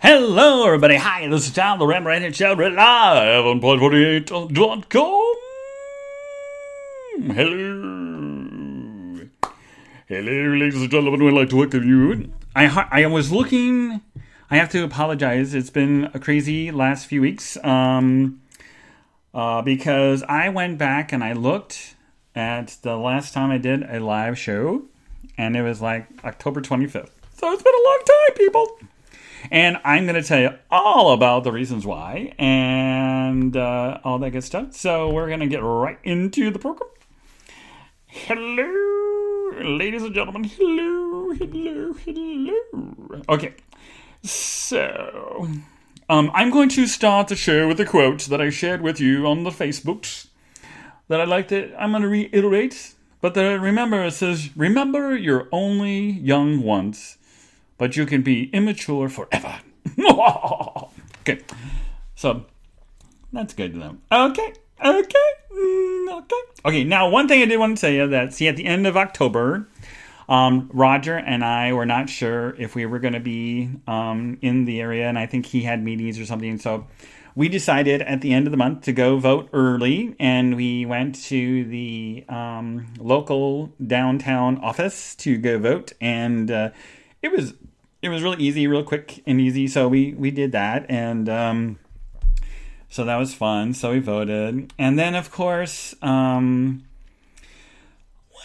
Hello, everybody. Hi, this is Tom, the Ram Right Show, live on Pod48.com. Hello. Hello, ladies and gentlemen. We'd like to welcome you. I, I was looking. I have to apologize. It's been a crazy last few weeks um, uh, because I went back and I looked at the last time I did a live show, and it was like October 25th. So it's been a long time, people. And I'm going to tell you all about the reasons why and uh, all that good stuff. So we're going to get right into the program. Hello, ladies and gentlemen. Hello, hello, hello. Okay, so um, I'm going to start the show with a quote that I shared with you on the Facebooks that I'd like to, I'm going to reiterate. But the, remember, it says, remember you're only young once but you can be immature forever. okay, so that's good to know. Okay, okay, mm, okay. Okay, now one thing I did want to tell you that see at the end of October, um, Roger and I were not sure if we were going to be um, in the area, and I think he had meetings or something. So we decided at the end of the month to go vote early, and we went to the um, local downtown office to go vote, and uh, it was it was really easy, real quick and easy. So we we did that, and um, so that was fun. So we voted, and then of course, um,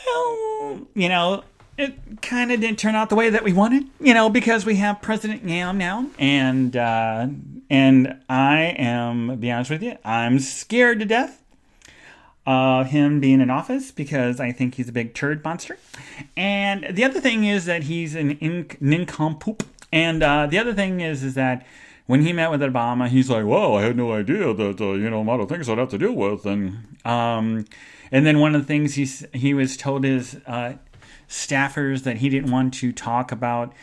well, you know, it kind of didn't turn out the way that we wanted, you know, because we have President Yam now, and uh, and I am, be honest with you, I'm scared to death of him being in office because I think he's a big turd monster. And the other thing is that he's an in- nincompoop. And uh, the other thing is is that when he met with Obama, he's like, "Whoa, I had no idea that uh, you know a lot of things I'd have to deal with." And um, and then one of the things he he was told his uh, staffers that he didn't want to talk about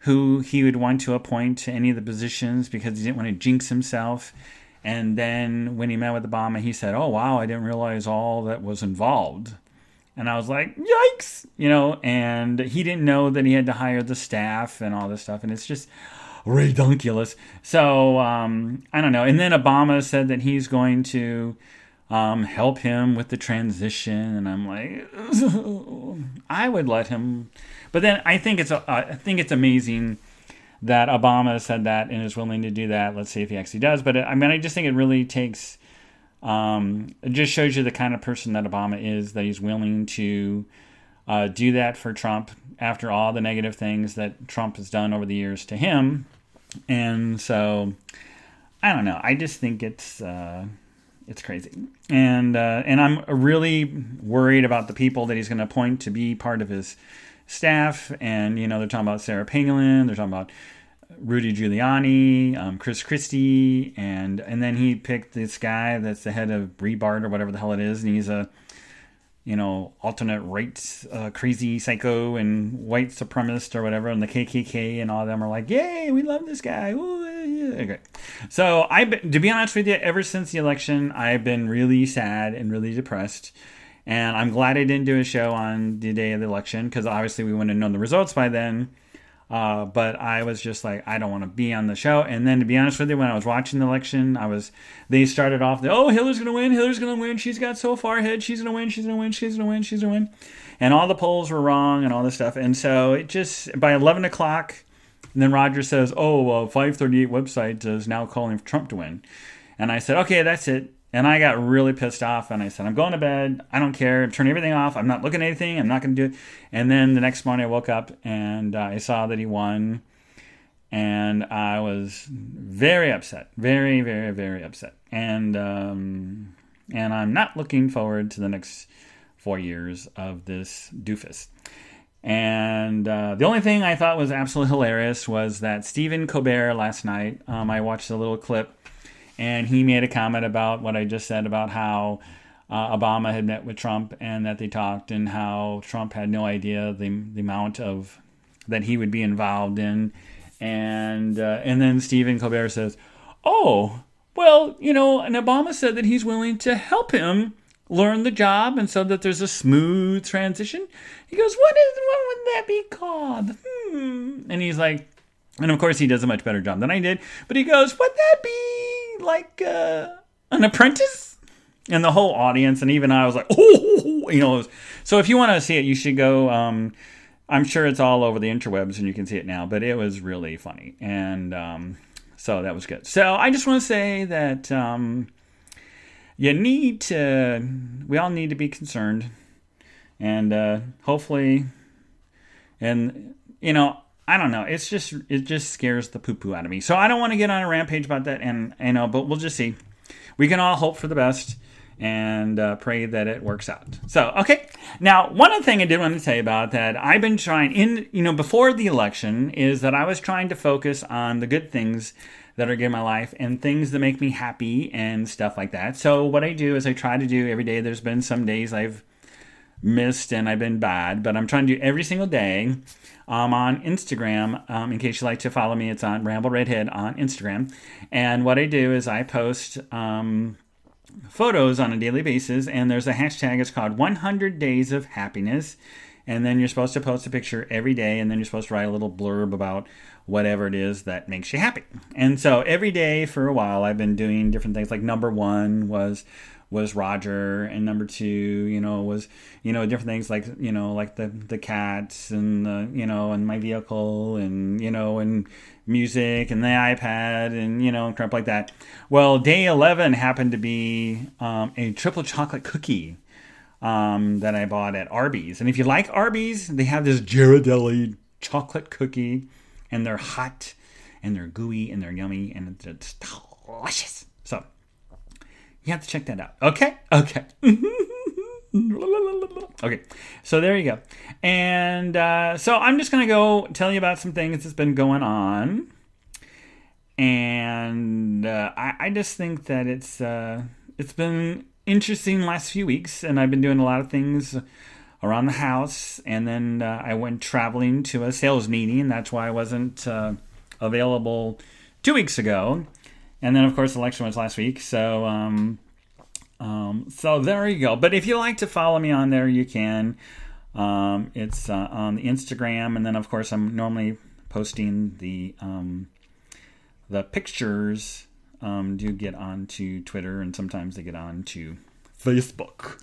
who he would want to appoint to any of the positions because he didn't want to jinx himself. And then when he met with Obama, he said, "Oh wow, I didn't realize all that was involved." And I was like, "Yikes!" You know. And he didn't know that he had to hire the staff and all this stuff. And it's just redunculous. So um, I don't know. And then Obama said that he's going to um, help him with the transition, and I'm like, I would let him. But then I think it's a, I think it's amazing that Obama said that and is willing to do that. Let's see if he actually does. But I mean, I just think it really takes, um, it just shows you the kind of person that Obama is, that he's willing to uh, do that for Trump after all the negative things that Trump has done over the years to him. And so, I don't know. I just think it's. Uh, it's crazy, and uh, and I'm really worried about the people that he's going to appoint to be part of his staff. And, you know, they're talking about Sarah Palin, they're talking about Rudy Giuliani, um, Chris Christie, and and then he picked this guy that's the head of Breitbart or whatever the hell it is, and he's a you know alternate right uh, crazy psycho and white supremacist or whatever, and the KKK and all of them are like, yay, we love this guy. Ooh, yeah. Okay, so I to be honest with you, ever since the election, I've been really sad and really depressed. And I'm glad I didn't do a show on the day of the election because obviously we wouldn't have known the results by then. Uh, but I was just like, I don't want to be on the show. And then to be honest with you, when I was watching the election, I was they started off, the, oh, Hillary's gonna win, Hillary's gonna win, she's got so far ahead, she's gonna win, she's gonna win, she's gonna win, she's gonna win, and all the polls were wrong and all this stuff. And so it just by 11 o'clock, and then Roger says, oh, well, 538 website is now calling for Trump to win, and I said, okay, that's it. And I got really pissed off and I said, I'm going to bed. I don't care. Turn everything off. I'm not looking at anything. I'm not going to do it. And then the next morning I woke up and uh, I saw that he won. And I was very upset. Very, very, very upset. And, um, and I'm not looking forward to the next four years of this doofus. And uh, the only thing I thought was absolutely hilarious was that Stephen Colbert last night, um, I watched a little clip and he made a comment about what I just said about how uh, Obama had met with Trump and that they talked, and how Trump had no idea the the amount of that he would be involved in, and uh, and then Stephen Colbert says, "Oh, well, you know," and Obama said that he's willing to help him learn the job, and so that there's a smooth transition. He goes, "What is what would that be called?" Hmm. And he's like, And of course, he does a much better job than I did. But he goes, Would that be like uh, an apprentice? And the whole audience, and even I was like, Oh, you know. So if you want to see it, you should go. Um, I'm sure it's all over the interwebs and you can see it now, but it was really funny. And um, so that was good. So I just want to say that um, you need to, we all need to be concerned. And uh, hopefully, and, you know, I don't know. It's just, it just scares the poo poo out of me. So I don't want to get on a rampage about that. And, you know, but we'll just see. We can all hope for the best and uh, pray that it works out. So, okay. Now, one other thing I did want to tell you about that I've been trying in, you know, before the election is that I was trying to focus on the good things that are good in my life and things that make me happy and stuff like that. So, what I do is I try to do every day. There's been some days I've missed and I've been bad, but I'm trying to do every single day. Um, on Instagram. Um, in case you like to follow me, it's on Ramble Redhead on Instagram. And what I do is I post um, photos on a daily basis, and there's a hashtag. It's called 100 Days of Happiness. And then you're supposed to post a picture every day, and then you're supposed to write a little blurb about whatever it is that makes you happy. And so every day for a while, I've been doing different things. Like number one was was Roger, and number two, you know, was you know different things like you know like the the cats and the you know and my vehicle and you know and music and the iPad and you know and crap like that. Well, day eleven happened to be um, a triple chocolate cookie um, that I bought at Arby's, and if you like Arby's, they have this Ghirardelli chocolate cookie, and they're hot and they're gooey and they're yummy and it's delicious. You have to check that out. Okay? Okay. okay. So there you go. And uh, so I'm just going to go tell you about some things that's been going on. And uh, I, I, just think that it's uh, it's been interesting last few weeks, and I've been doing a lot of things around the house. And then uh, I went traveling to a sales meeting. and That's why I wasn't uh, available two weeks ago and then of course the election was last week. So um, um, so there you go. But if you like to follow me on there, you can. Um, it's uh, on the Instagram, and then of course I'm normally posting the um, the pictures. Um, do get onto Twitter, and sometimes they get onto Facebook.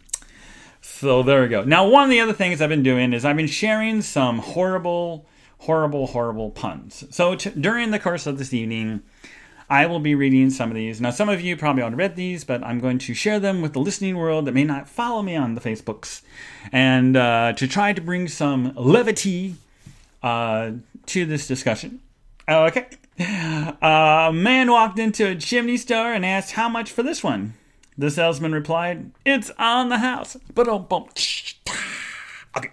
So there we go. Now, one of the other things I've been doing is I've been sharing some horrible, horrible, horrible puns. So t- during the course of this evening, I will be reading some of these. Now, some of you probably already read these, but I'm going to share them with the listening world that may not follow me on the Facebooks and uh, to try to bring some levity uh, to this discussion. Okay. Uh, a man walked into a chimney store and asked how much for this one. The salesman replied, It's on the house. But Okay.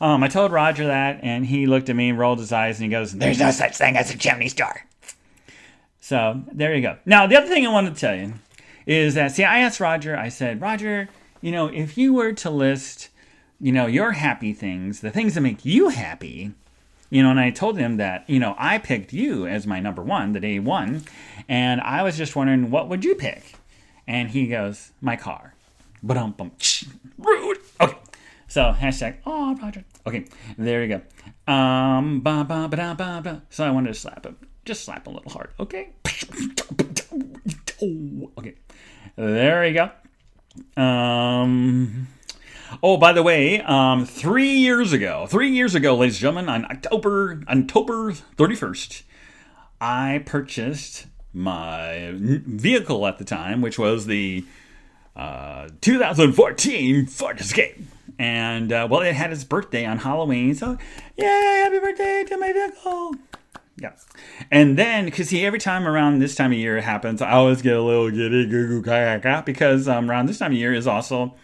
Um, I told Roger that, and he looked at me rolled his eyes and he goes, There's no such thing as a chimney store. So there you go. Now, the other thing I wanted to tell you is that, see, I asked Roger, I said, Roger, you know, if you were to list, you know, your happy things, the things that make you happy, you know, and I told him that, you know, I picked you as my number one the day one, and I was just wondering, what would you pick? And he goes, my car. But um, rude. Okay. So hashtag, oh, Roger. Okay, there you go. Um, ba ba ba ba ba. So I wanted to slap him just slap a little hard, okay? okay, there you go. Um, oh, by the way, um, three years ago, three years ago, ladies and gentlemen, on October October thirty first, I purchased my vehicle at the time, which was the uh, 2014 Ford Escape. And uh, well, it had its birthday on Halloween, so yay! Happy birthday to my vehicle! Yeah. And then, because see, every time around this time of year it happens, I always get a little giddy goo goo gaga because um, around this time of year is also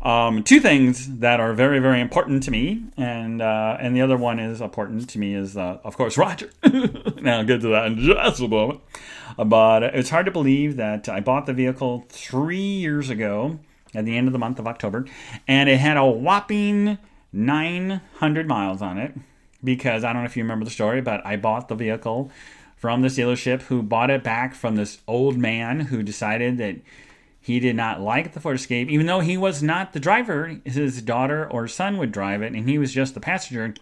um, two things that are very, very important to me. And uh, and the other one is important to me is, uh, of course, Roger. now, I'll get to that in just a moment. But it's hard to believe that I bought the vehicle three years ago at the end of the month of October, and it had a whopping 900 miles on it because I don't know if you remember the story, but I bought the vehicle from this dealership who bought it back from this old man who decided that he did not like the Ford Escape, even though he was not the driver. His daughter or son would drive it, and he was just the passenger,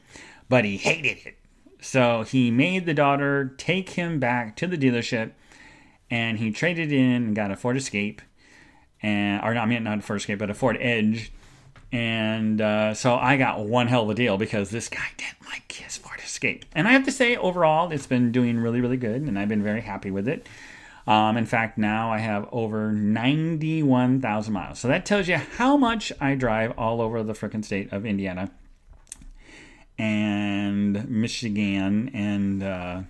but he hated it. So he made the daughter take him back to the dealership and he traded in and got a Ford Escape and or not, I mean not a Ford Escape, but a Ford Edge. And uh, so I got one hell of a deal because this guy didn't like his Ford Escape. And I have to say, overall, it's been doing really, really good, and I've been very happy with it. Um, in fact, now I have over 91,000 miles. So that tells you how much I drive all over the freaking state of Indiana and Michigan and uh,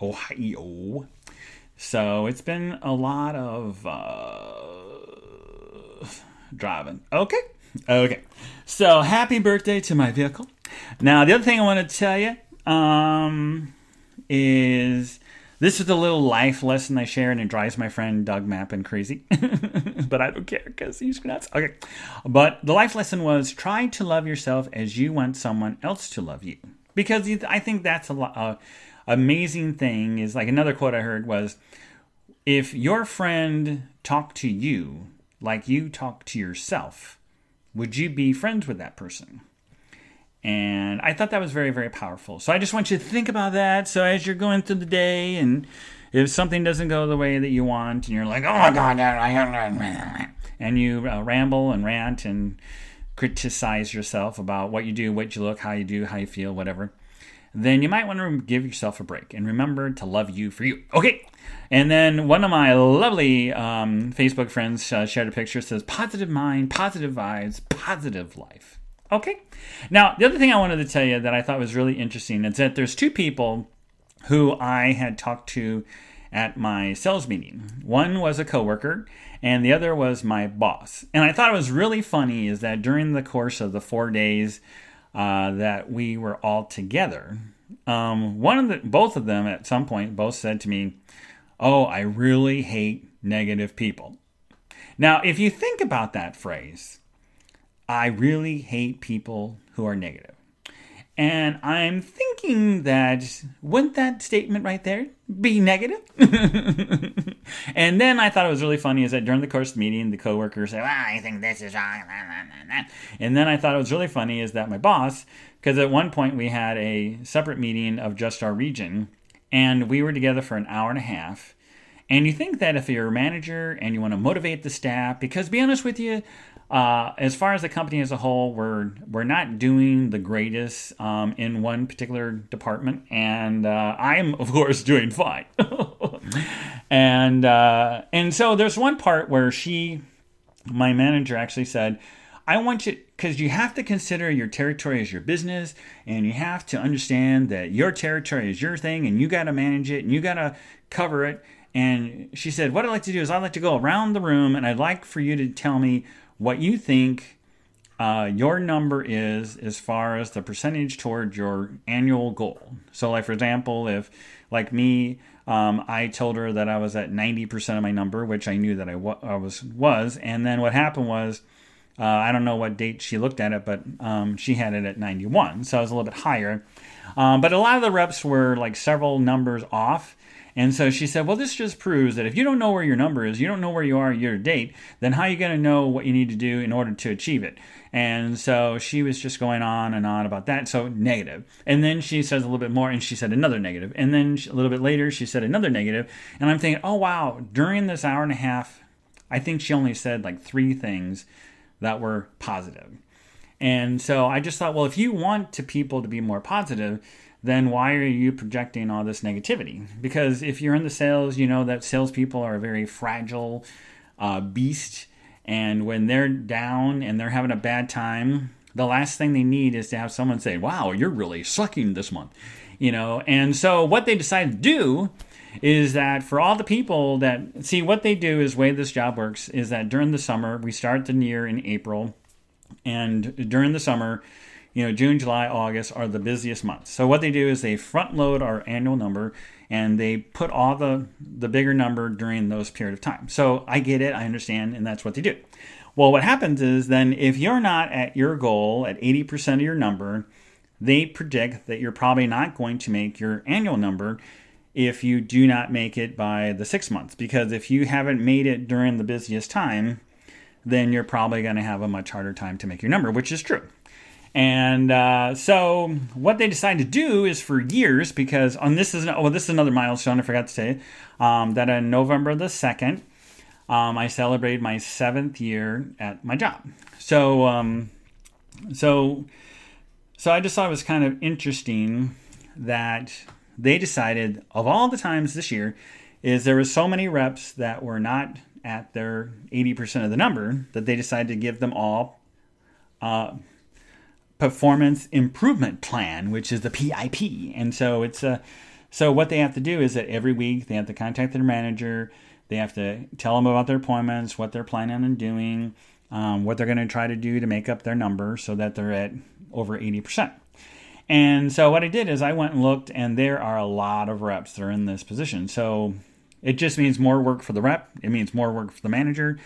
Ohio. So it's been a lot of uh, driving. Okay. Okay. So happy birthday to my vehicle. Now, the other thing I want to tell you um, is this is a little life lesson I share, and it drives my friend Doug Mappin crazy. but I don't care because he's nuts. Okay. But the life lesson was try to love yourself as you want someone else to love you. Because I think that's a uh, amazing thing. Is like another quote I heard was if your friend talked to you like you talk to yourself, would you be friends with that person? And I thought that was very, very powerful. So I just want you to think about that. So as you're going through the day, and if something doesn't go the way that you want, and you're like, oh my God, and you uh, ramble and rant and criticize yourself about what you do, what you look, how you do, how you feel, whatever, then you might want to give yourself a break and remember to love you for you. Okay. And then one of my lovely um, Facebook friends uh, shared a picture says, positive mind, positive vibes, positive life. Okay. Now, the other thing I wanted to tell you that I thought was really interesting is that there's two people who I had talked to at my sales meeting. One was a coworker, and the other was my boss. And I thought it was really funny is that during the course of the four days uh, that we were all together, um, one of the both of them at some point both said to me, "Oh, I really hate negative people." Now, if you think about that phrase, I really hate people who are negative. And I'm thinking that wouldn't that statement right there be negative? and then I thought it was really funny is that during the course of the meeting, the coworker said, ah, well, I think this is ah, wrong. And then I thought it was really funny is that my boss, because at one point we had a separate meeting of just our region, and we were together for an hour and a half. And you think that if you're a manager and you want to motivate the staff, because be honest with you, uh, as far as the company as a whole, we're we're not doing the greatest um, in one particular department, and uh, I'm of course doing fine. and uh, and so there's one part where she, my manager, actually said, "I want you." Because you have to consider your territory as your business, and you have to understand that your territory is your thing, and you got to manage it, and you got to cover it. And she said, What I'd like to do is I'd like to go around the room and I'd like for you to tell me what you think uh, your number is as far as the percentage toward your annual goal. So, like for example, if like me, um, I told her that I was at 90% of my number, which I knew that I was was, and then what happened was. Uh, I don't know what date she looked at it, but um, she had it at 91, so I was a little bit higher. Um, but a lot of the reps were like several numbers off, and so she said, Well, this just proves that if you don't know where your number is, you don't know where you are to date, then how are you going to know what you need to do in order to achieve it? And so she was just going on and on about that. So negative. And then she says a little bit more and she said another negative. And then a little bit later, she said another negative. And I'm thinking, oh, wow, during this hour and a half, I think she only said like three things that were positive. And so I just thought, well, if you want to people to be more positive, then why are you projecting all this negativity? Because if you're in the sales, you know that salespeople are a very fragile uh, beast. And when they're down and they're having a bad time, the last thing they need is to have someone say, Wow, you're really sucking this month. You know, and so what they decide to do is that for all the people that see what they do is way this job works is that during the summer we start the year in April and during the summer you know, June, July, August are the busiest months. So what they do is they front load our annual number and they put all the the bigger number during those period of time. So I get it, I understand, and that's what they do. Well, what happens is then if you're not at your goal at 80% of your number, they predict that you're probably not going to make your annual number if you do not make it by the six months. Because if you haven't made it during the busiest time, then you're probably going to have a much harder time to make your number, which is true. And uh, so what they decided to do is for years, because on this is well, this is another milestone I forgot to say um, that on November the second, um, I celebrated my seventh year at my job. So um, so so I just thought it was kind of interesting that they decided of all the times this year is there was so many reps that were not at their 80% of the number that they decided to give them all uh, performance improvement plan, which is the PIP. And so it's a so what they have to do is that every week they have to contact their manager. They have to tell them about their appointments, what they're planning on doing, um, what they're going to try to do to make up their number so that they're at over 80%. And so what I did is I went and looked, and there are a lot of reps that are in this position. So it just means more work for the rep. It means more work for the manager,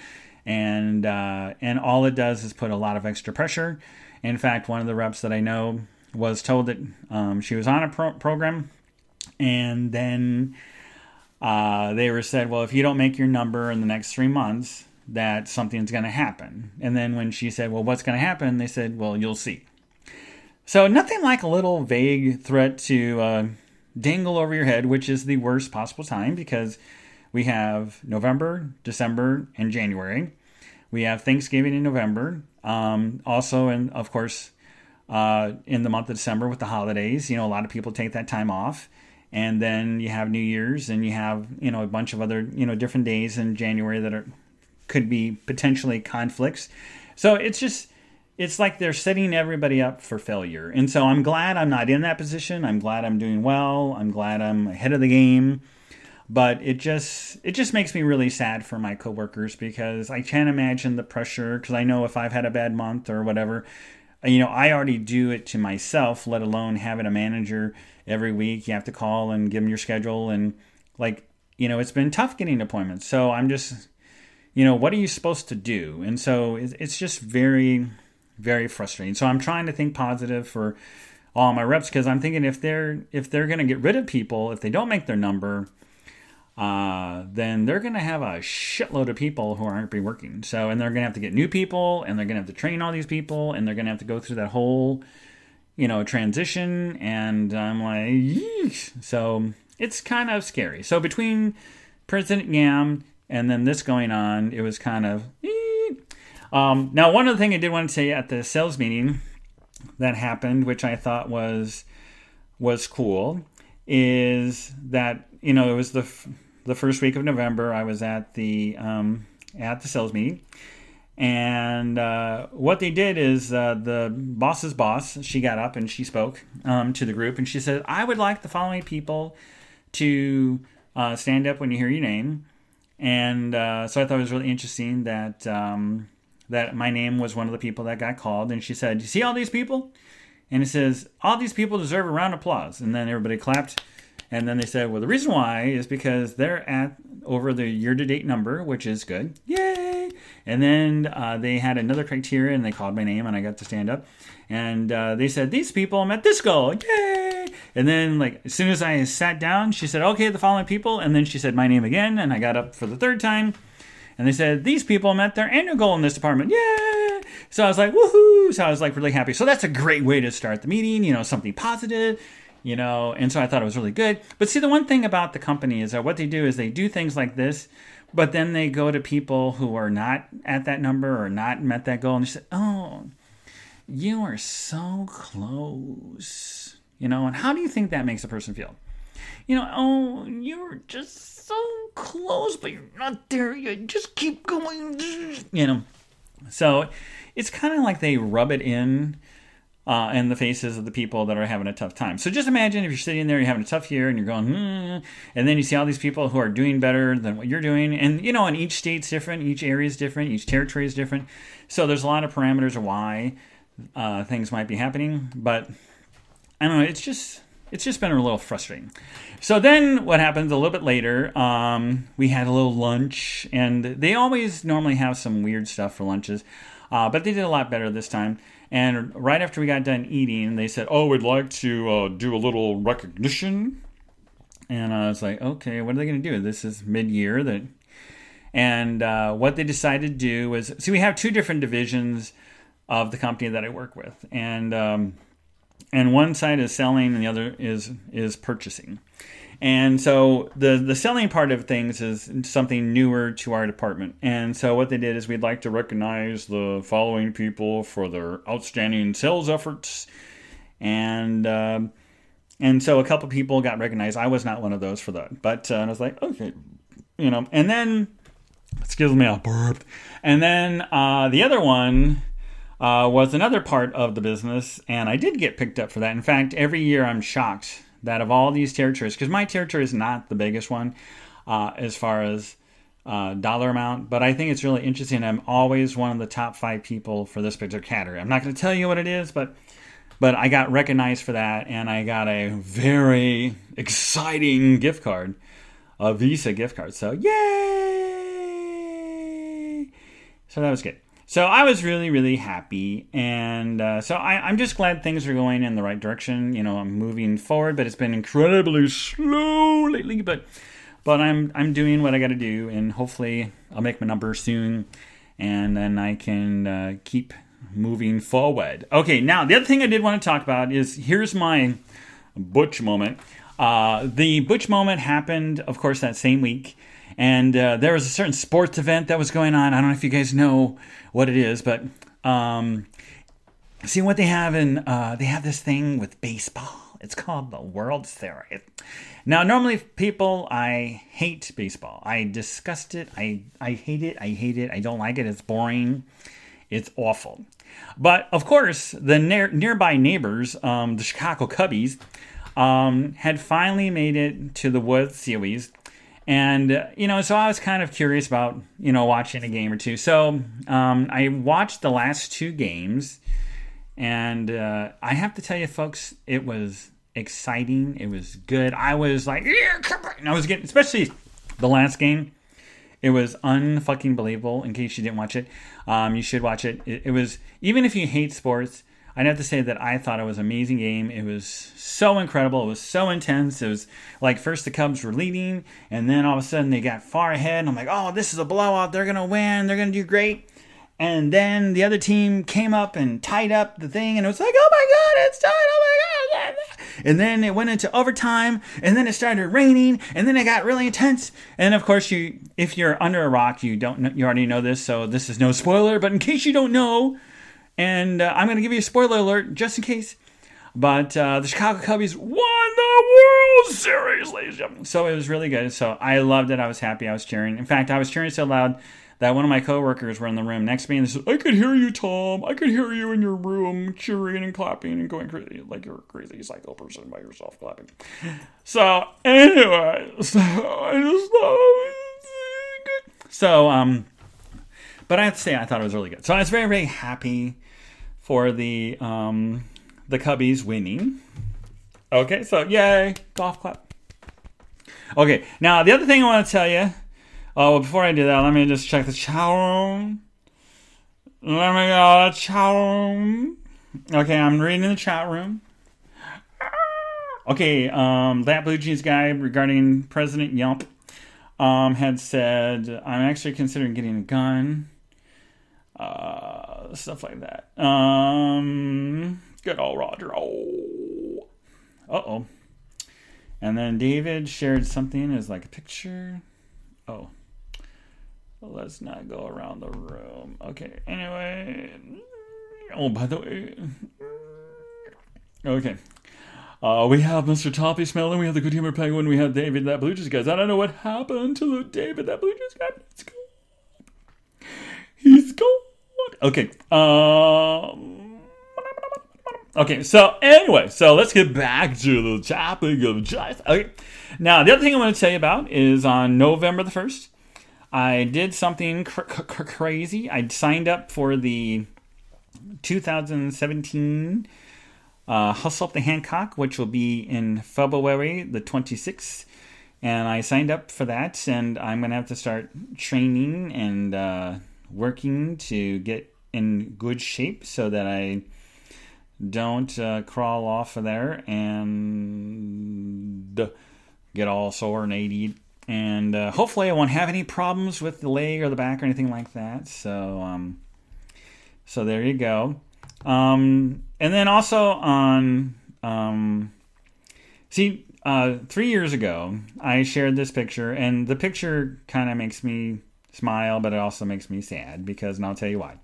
and uh, and all it does is put a lot of extra pressure in fact, one of the reps that I know was told that um, she was on a pro- program, and then uh, they were said, "Well, if you don't make your number in the next three months, that something's going to happen." And then when she said, "Well, what's going to happen?" they said, "Well, you'll see." So nothing like a little vague threat to uh, dangle over your head, which is the worst possible time because we have November, December, and January. We have Thanksgiving in November. Um, also, and of course, uh, in the month of December with the holidays, you know, a lot of people take that time off. And then you have New Year's, and you have you know a bunch of other you know different days in January that are could be potentially conflicts. So it's just it's like they're setting everybody up for failure. And so I'm glad I'm not in that position. I'm glad I'm doing well. I'm glad I'm ahead of the game but it just it just makes me really sad for my coworkers because I can't imagine the pressure because I know if I've had a bad month or whatever you know I already do it to myself let alone having a manager every week. You have to call and give them your schedule and like you know it's been tough getting appointments. So I'm just you know what are you supposed to do? And so it's just very very frustrating. So I'm trying to think positive for all my reps because I'm thinking if they're if they're going to get rid of people if they don't make their number uh, then they're going to have a shitload of people who aren't be working. So, and they're going to have to get new people, and they're going to have to train all these people, and they're going to have to go through that whole, you know, transition. And I'm like, Yeesh. so it's kind of scary. So between President Yam and then this going on, it was kind of. Um, now, one other thing I did want to say at the sales meeting that happened, which I thought was was cool, is that you know it was the the first week of November, I was at the um, at the sales meeting, and uh, what they did is uh, the boss's boss she got up and she spoke um, to the group and she said, "I would like the following people to uh, stand up when you hear your name." And uh, so I thought it was really interesting that um, that my name was one of the people that got called, and she said, "You see all these people?" And it says, "All these people deserve a round of applause." And then everybody clapped. And then they said, well, the reason why is because they're at over the year to date number, which is good. Yay! And then uh, they had another criteria and they called my name and I got to stand up. And uh, they said, these people met this goal. Yay! And then, like, as soon as I sat down, she said, okay, the following people. And then she said my name again and I got up for the third time. And they said, these people met their annual goal in this department. Yay! So I was like, woohoo! So I was like really happy. So that's a great way to start the meeting, you know, something positive you know and so i thought it was really good. But see the one thing about the company is that what they do is they do things like this but then they go to people who are not at that number or not met that goal and they say oh you are so close you know and how do you think that makes a person feel? You know oh you're just so close but you're not there yet. Just keep going. You know so it's kind of like they rub it in uh, and the faces of the people that are having a tough time. So just imagine if you're sitting there, you're having a tough year, and you're going, hmm, and then you see all these people who are doing better than what you're doing, and you know, and each state's different, each area is different, each territory is different. So there's a lot of parameters of why uh, things might be happening, but I don't know. It's just it's just been a little frustrating. So then what happens a little bit later, um, we had a little lunch, and they always normally have some weird stuff for lunches, uh, but they did a lot better this time. And right after we got done eating, they said, "Oh, we'd like to uh, do a little recognition." And I was like, "Okay, what are they going to do? This is mid-year." That, and uh, what they decided to do was, see, we have two different divisions of the company that I work with, and um, and one side is selling and the other is is purchasing. And so the the selling part of things is something newer to our department. And so what they did is we'd like to recognize the following people for their outstanding sales efforts. And um, and so a couple people got recognized. I was not one of those for that, but uh, I was like, okay, you know. And then, excuse me, I burped. And then uh, the other one uh, was another part of the business, and I did get picked up for that. In fact, every year I'm shocked that of all these territories, because my territory is not the biggest one uh, as far as uh, dollar amount, but I think it's really interesting. I'm always one of the top five people for this particular category. I'm not going to tell you what it is, but but I got recognized for that, and I got a very exciting gift card, a Visa gift card. So yay! So that was good. So I was really, really happy, and uh, so I, am just glad things are going in the right direction. You know, I'm moving forward, but it's been incredibly slow lately. But but I'm I'm doing what I got to do, and hopefully I'll make my number soon, and then I can uh, keep moving forward. Okay, now the other thing I did want to talk about is here's my Butch moment. Uh, the Butch moment happened, of course, that same week and uh, there was a certain sports event that was going on. I don't know if you guys know what it is, but um, see what they have in uh, they have this thing with baseball. It's called the World Series. Now, normally people, I hate baseball. I disgust it. I I hate it. I hate it. I don't like it. It's boring. It's awful. But of course, the near, nearby neighbors, um, the Chicago Cubbies, um, had finally made it to the World Series and, you know, so I was kind of curious about, you know, watching a game or two. So um, I watched the last two games. And uh, I have to tell you, folks, it was exciting. It was good. I was like, yeah, I was getting, especially the last game. It was unfucking believable. In case you didn't watch it, um, you should watch it. it. It was even if you hate sports, I'd have to say that I thought it was an amazing game. It was so incredible. It was so intense. It was like first the Cubs were leading, and then all of a sudden they got far ahead. And I'm like, oh, this is a blowout. They're gonna win. They're gonna do great. And then the other team came up and tied up the thing, and it was like, oh my god, it's tied! Oh my god! And then it went into overtime, and then it started raining, and then it got really intense. And of course, you, if you're under a rock, you don't, you already know this, so this is no spoiler. But in case you don't know, and uh, I'm going to give you a spoiler alert just in case. But uh, the Chicago Cubbies won the World Series, ladies and gentlemen. So it was really good. So I loved it. I was happy. I was cheering. In fact, I was cheering so loud that one of my coworkers were in the room next to me and they said, I could hear you, Tom. I could hear you in your room cheering and clapping and going crazy like you're a crazy psycho person by yourself clapping. So anyway, so I just thought So um but I have to say I thought it was really good. So I was very, very happy for the um, the Cubbies winning. Okay, so yay, golf clap. Okay, now the other thing I want to tell you. Oh, well, before I do that, let me just check the chat room. Let me go to chat room. Okay, I'm reading in the chat room. Okay, um, that Blue Jeans guy regarding President Yump um, had said, I'm actually considering getting a gun. Uh, stuff like that. Um, good old Roger. Oh, uh oh. And then David shared something as like a picture. Oh, let's not go around the room. Okay. Anyway. Oh, by the way. Okay. Uh, we have Mr. Toppy Smelling, we have the Good Humor Penguin, we have David that Blue Jays guys. I don't know what happened to the David that Blue Jays guy. He's gone. He's gone. Okay. Um. Okay. So anyway, so let's get back to the topic of just. Okay. Now the other thing I want to tell you about is on November the first, I did something cr- cr- crazy. I signed up for the 2017 uh, Hustle Up the Hancock, which will be in February the 26th. And I signed up for that, and I'm going to have to start training and uh, working to get in good shape so that I don't uh, crawl off of there and get all sore and 80 and uh, hopefully I won't have any problems with the leg or the back or anything like that. So, um, So there you go. Um, and then also on, um, see, uh, three years ago, I shared this picture, and the picture kind of makes me smile, but it also makes me sad because, and I'll tell you why.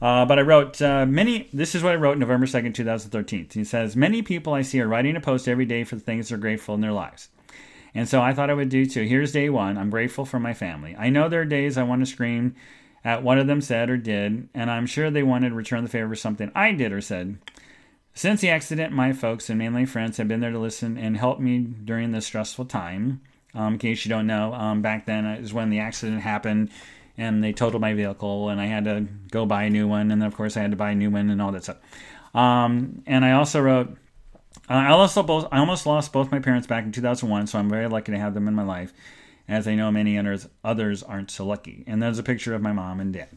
Uh, but I wrote uh, many. This is what I wrote November second, two thousand thirteen. He says many people I see are writing a post every day for the things they're grateful in their lives, and so I thought I would do too. Here's day one. I'm grateful for my family. I know there are days I want to scream at what of them said or did, and I'm sure they wanted to return the favor for something I did or said. Since the accident, my folks and mainly friends have been there to listen and help me during this stressful time. Um, in case you don't know, um, back then is when the accident happened and they totaled my vehicle and I had to go buy a new one and of course I had to buy a new one and all that stuff. Um, and I also wrote I also both I almost lost both my parents back in 2001, so I'm very lucky to have them in my life, as I know many others others aren't so lucky. And there's a picture of my mom and dad,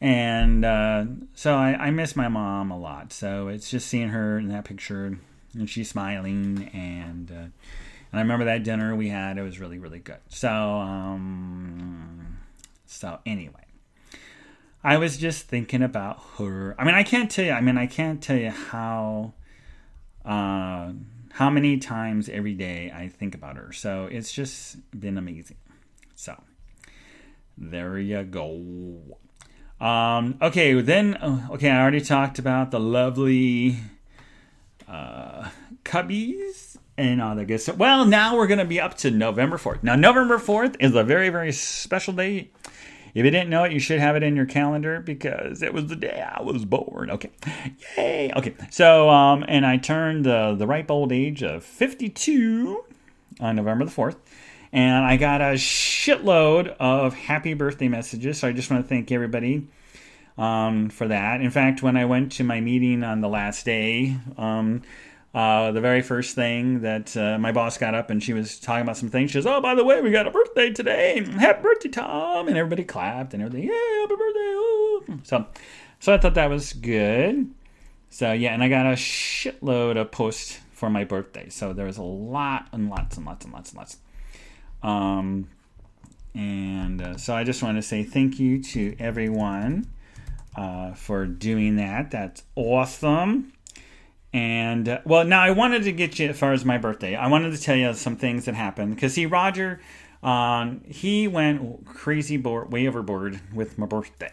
and uh, so I, I miss my mom a lot. So it's just seeing her in that picture, and she's smiling, and uh, and I remember that dinner we had; it was really really good. So um, so anyway, I was just thinking about her. I mean, I can't tell you. I mean, I can't tell you how uh, how many times every day I think about her. So it's just been amazing. So there you go. Um, okay, then uh, okay, I already talked about the lovely uh, cubbies and all that good stuff. Well, now we're gonna be up to November fourth. Now, November fourth is a very very special day if you didn't know it, you should have it in your calendar because it was the day I was born. Okay. Yay. Okay. So, um, and I turned the, the ripe old age of 52 on November the 4th. And I got a shitload of happy birthday messages. So I just want to thank everybody um, for that. In fact, when I went to my meeting on the last day, um, uh, the very first thing that uh, my boss got up and she was talking about some things. She goes, "Oh, by the way, we got a birthday today. Happy birthday, Tom!" And everybody clapped and everything. Yeah, happy birthday! So, so I thought that was good. So yeah, and I got a shitload of posts for my birthday. So there was a lot and lots and lots and lots and lots. Um, and uh, so I just want to say thank you to everyone uh, for doing that. That's awesome. And uh, well, now I wanted to get you as far as my birthday. I wanted to tell you some things that happened because see, Roger, um, he went crazy board, way overboard with my birthday,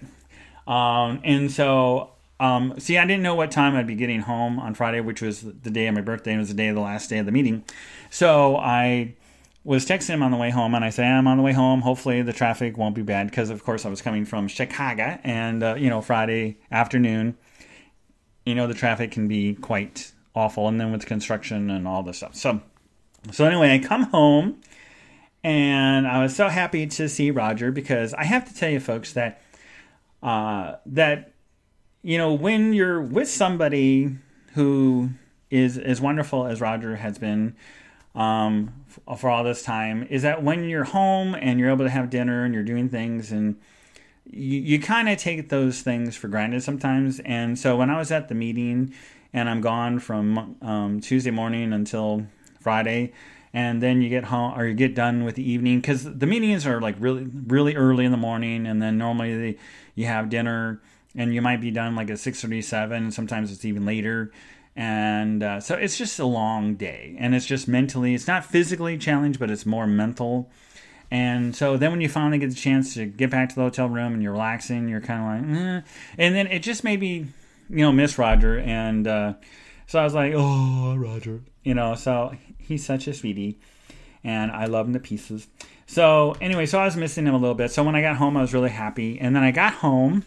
um, and so um, see, I didn't know what time I'd be getting home on Friday, which was the day of my birthday. It was the day of the last day of the meeting, so I was texting him on the way home, and I said, "I'm on the way home. Hopefully, the traffic won't be bad because, of course, I was coming from Chicago, and uh, you know, Friday afternoon." You know the traffic can be quite awful and then with construction and all this stuff. So so anyway i come home and i was so happy to see roger because i have to tell you folks that uh, that you know when you're with somebody who is as wonderful as roger has been um, for all this time is that when you're home and you're able to have dinner and you're doing things and you, you kind of take those things for granted sometimes. And so when I was at the meeting and I'm gone from um, Tuesday morning until Friday, and then you get home or you get done with the evening because the meetings are like really really early in the morning, and then normally they, you have dinner and you might be done like at six thirty seven. Sometimes it's even later. And uh, so it's just a long day, and it's just mentally, it's not physically challenged, but it's more mental and so then when you finally get the chance to get back to the hotel room and you're relaxing, you're kind of like, eh. and then it just made me, you know, miss Roger. And uh, so I was like, oh, Roger, you know, so he's such a sweetie and I love him to pieces. So anyway, so I was missing him a little bit. So when I got home, I was really happy. And then I got home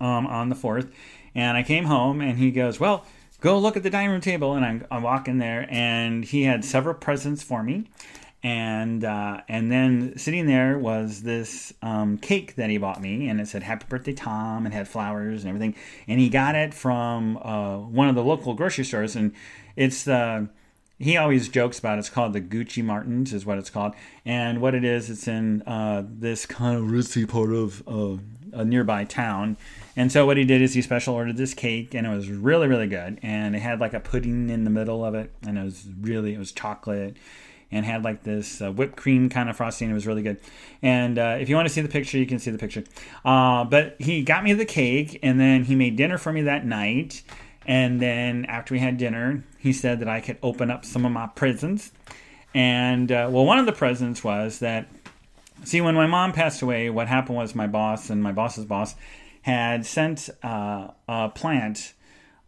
um, on the 4th and I came home and he goes, well, go look at the dining room table. And I, I walk in there and he had several presents for me and uh, and then sitting there was this um, cake that he bought me, and it said "Happy Birthday, Tom," and had flowers and everything. And he got it from uh, one of the local grocery stores, and it's the uh, he always jokes about it. it's called the Gucci Martins is what it's called, and what it is, it's in uh, this kind of ritzy part of a nearby town. And so what he did is he special ordered this cake, and it was really really good, and it had like a pudding in the middle of it, and it was really it was chocolate and had like this uh, whipped cream kind of frosting. It was really good. And uh, if you want to see the picture, you can see the picture. Uh, but he got me the cake, and then he made dinner for me that night. And then after we had dinner, he said that I could open up some of my presents. And uh, well, one of the presents was that, see, when my mom passed away, what happened was my boss and my boss's boss had sent uh, a plant.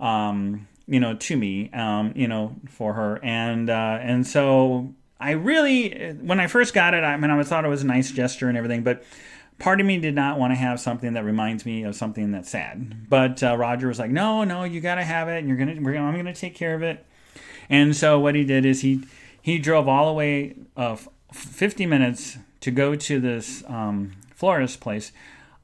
Um, you know, to me, um, you know, for her, and uh, and so I really, when I first got it, I mean, I thought it was a nice gesture and everything, but part of me did not want to have something that reminds me of something that's sad. But uh, Roger was like, "No, no, you got to have it, and you're gonna, I'm gonna take care of it." And so what he did is he he drove all the way uh, 50 minutes to go to this um, florist place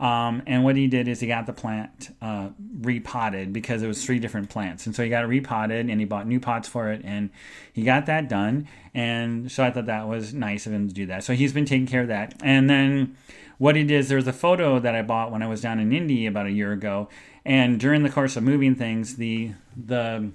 um, and what he did is he got the plant uh, repotted because it was three different plants. And so he got it repotted and he bought new pots for it and he got that done. And so I thought that was nice of him to do that. So he's been taking care of that. And then what he did is there was a photo that I bought when I was down in Indy about a year ago. And during the course of moving things, the the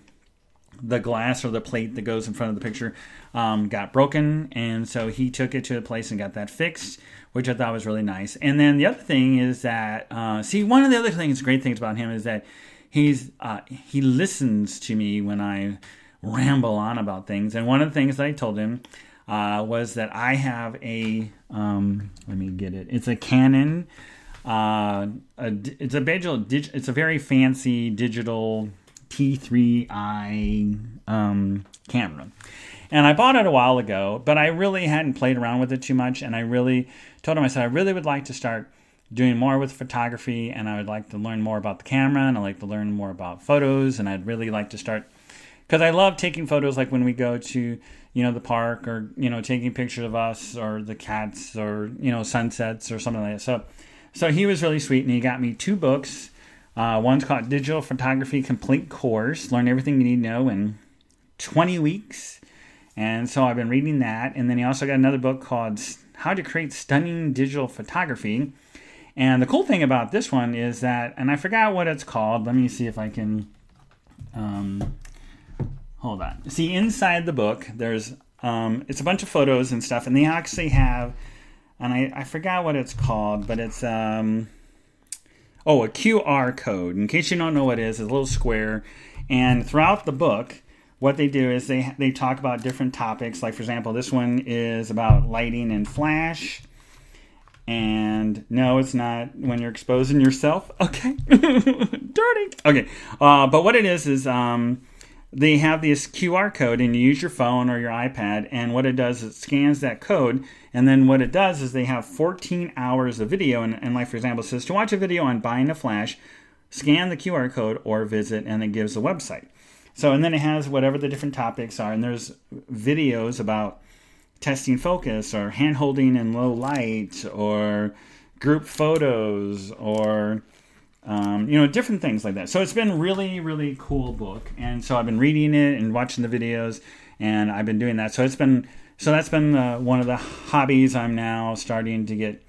the glass or the plate that goes in front of the picture um, got broken, and so he took it to a place and got that fixed which I thought was really nice. And then the other thing is that, uh, see, one of the other things, great things about him is that he's uh, he listens to me when I ramble on about things. And one of the things that I told him uh, was that I have a um, let me get it. It's a Canon. Uh, a, it's a digital. It's a very fancy digital T3i um, camera. And I bought it a while ago, but I really hadn't played around with it too much. And I really told him, I said, I really would like to start doing more with photography and I would like to learn more about the camera and I'd like to learn more about photos and I'd really like to start because I love taking photos like when we go to you know the park or you know taking pictures of us or the cats or you know sunsets or something like that so so he was really sweet and he got me two books uh, one's called digital photography complete course learn everything you need to know in 20 weeks and so I've been reading that and then he also got another book called how to create stunning digital photography. And the cool thing about this one is that, and I forgot what it's called. Let me see if I can. Um, hold on. See, inside the book, there's um, it's a bunch of photos and stuff, and they actually have, and I, I forgot what it's called, but it's um, oh a QR code. In case you don't know what it is, it's a little square, and throughout the book, what they do is they they talk about different topics. Like for example, this one is about lighting and flash. And no, it's not when you're exposing yourself. Okay, dirty. Okay, uh, but what it is is um, they have this QR code, and you use your phone or your iPad, and what it does is it scans that code, and then what it does is they have 14 hours of video, and, and like for example, it says to watch a video on buying a flash, scan the QR code or visit, and it gives a website. So, and then it has whatever the different topics are, and there's videos about testing focus or hand holding in low light or group photos or um, you know different things like that. So it's been really really cool book, and so I've been reading it and watching the videos, and I've been doing that. So it's been so that's been uh, one of the hobbies I'm now starting to get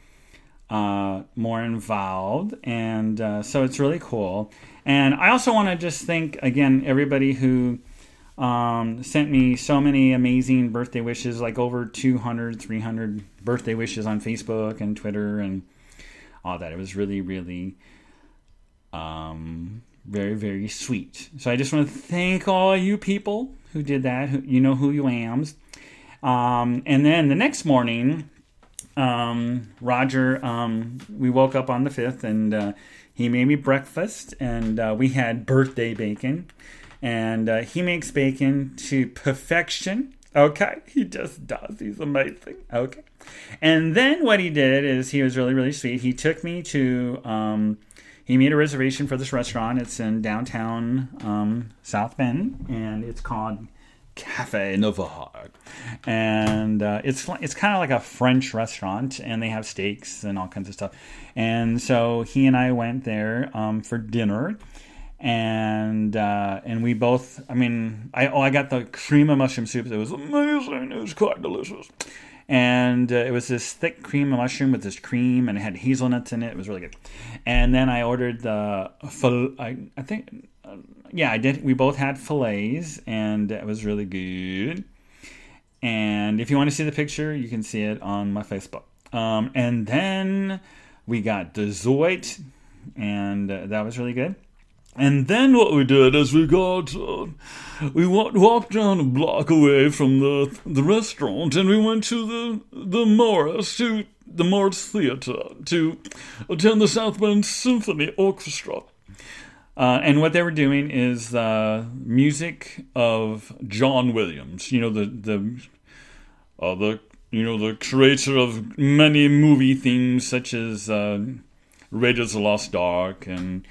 uh, more involved, and uh, so it's really cool. And I also want to just thank again everybody who um, sent me so many amazing birthday wishes, like over 200, 300 birthday wishes on Facebook and Twitter and all that. It was really, really um, very, very sweet. So I just want to thank all you people who did that. Who, you know who you ams. Um, and then the next morning, um, Roger, um, we woke up on the 5th and uh, he made me breakfast, and uh, we had birthday bacon. And uh, he makes bacon to perfection. Okay, he just does. He's amazing. Okay. And then what he did is he was really, really sweet. He took me to, um, he made a reservation for this restaurant. It's in downtown um, South Bend, and it's called Cafe Navarre, and uh, it's it's kind of like a French restaurant, and they have steaks and all kinds of stuff. And so he and I went there um, for dinner, and uh, and we both. I mean, I oh I got the cream of mushroom soup. It was amazing. It was quite delicious, and uh, it was this thick cream mushroom with this cream, and it had hazelnuts in it. It was really good. And then I ordered the I, I think yeah, I did. We both had fillets, and it was really good. And if you want to see the picture, you can see it on my Facebook. Um, and then we got Dezoit, and uh, that was really good. And then what we did is we got uh, we walked, walked down a block away from the the restaurant, and we went to the the Morris to the Morris Theater to attend the South Bend Symphony Orchestra. Uh, and what they were doing is uh, music of John Williams. You know the the uh, the you know the creator of many movie themes such as uh, Raiders of the Lost Ark and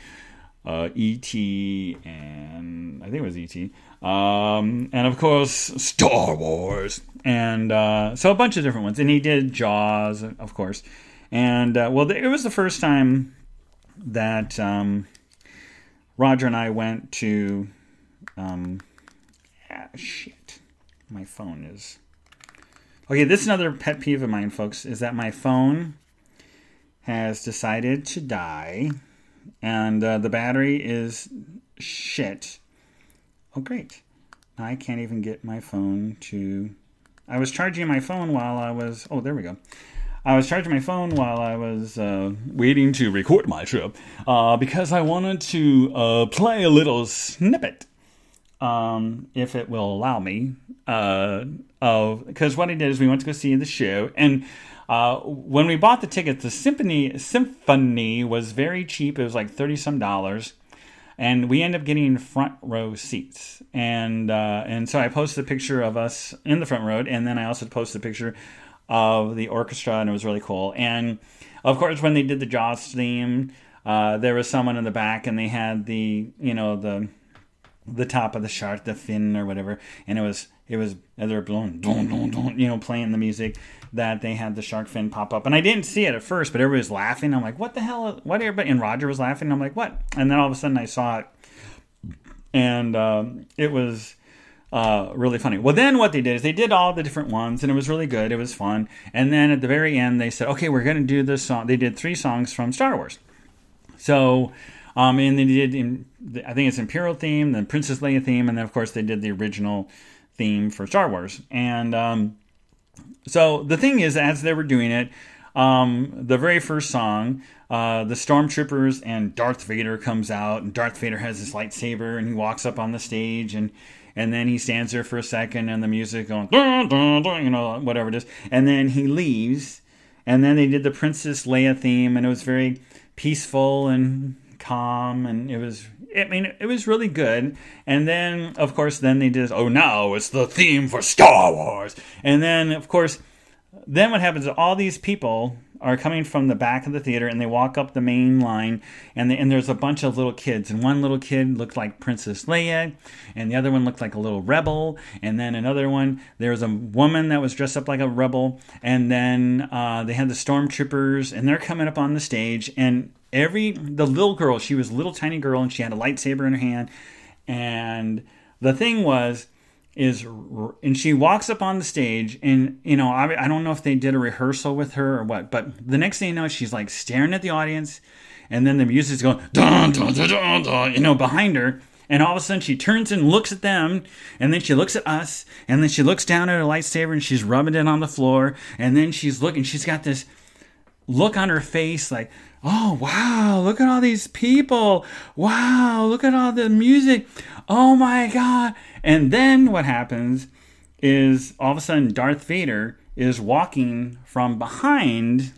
uh, E.T. and I think it was E.T. Um, and of course Star Wars and uh, so a bunch of different ones. And he did Jaws, of course. And uh, well, it was the first time that um, Roger and I went to. Um, ah, shit, my phone is. Okay, this is another pet peeve of mine, folks. Is that my phone has decided to die, and uh, the battery is shit. Oh, great! I can't even get my phone to. I was charging my phone while I was. Oh, there we go. I was charging my phone while I was uh, waiting to record my trip uh, because I wanted to uh, play a little snippet, um, if it will allow me. Uh, because what I did is we went to go see the show, and uh, when we bought the tickets, the symphony symphony was very cheap. It was like thirty some dollars and we end up getting front row seats. And uh, and so I posted a picture of us in the front row, and then I also posted a picture of the orchestra, and it was really cool. And of course, when they did the Jaws theme, uh, there was someone in the back, and they had the you know the the top of the shark, the fin or whatever, and it was it was as they were blowing, don, don, don, you know, playing the music that they had the shark fin pop up, and I didn't see it at first, but everybody was laughing. I'm like, what the hell? What everybody? And Roger was laughing. I'm like, what? And then all of a sudden I saw it, and um, it was uh, really funny. Well, then what they did is they did all the different ones, and it was really good. It was fun. And then at the very end, they said, okay, we're going to do this song. They did three songs from Star Wars. So, um, and they did, I think it's Imperial theme, then Princess Leia theme, and then of course they did the original theme for Star Wars. And um, so the thing is, as they were doing it, um, the very first song, uh, the stormtroopers and Darth Vader comes out, and Darth Vader has his lightsaber, and he walks up on the stage, and and then he stands there for a second and the music going dun, dun, dun, you know whatever it is and then he leaves and then they did the princess leia theme and it was very peaceful and calm and it was i mean it was really good. And then of course then they did oh now it's the theme for star wars. And then of course then what happens is all these people are coming from the back of the theater and they walk up the main line and, and there's a bunch of little kids and one little kid looked like princess leia and the other one looked like a little rebel and then another one there was a woman that was dressed up like a rebel and then uh, they had the stormtroopers and they're coming up on the stage and every the little girl she was a little tiny girl and she had a lightsaber in her hand and the thing was is and she walks up on the stage and you know I, I don't know if they did a rehearsal with her or what but the next thing you know she's like staring at the audience and then the music's going dun, dun, dun, dun, dun, you know behind her and all of a sudden she turns and looks at them and then she looks at us and then she looks down at her lightsaber and she's rubbing it on the floor and then she's looking she's got this look on her face like oh wow look at all these people wow look at all the music oh my god and then what happens is all of a sudden Darth Vader is walking from behind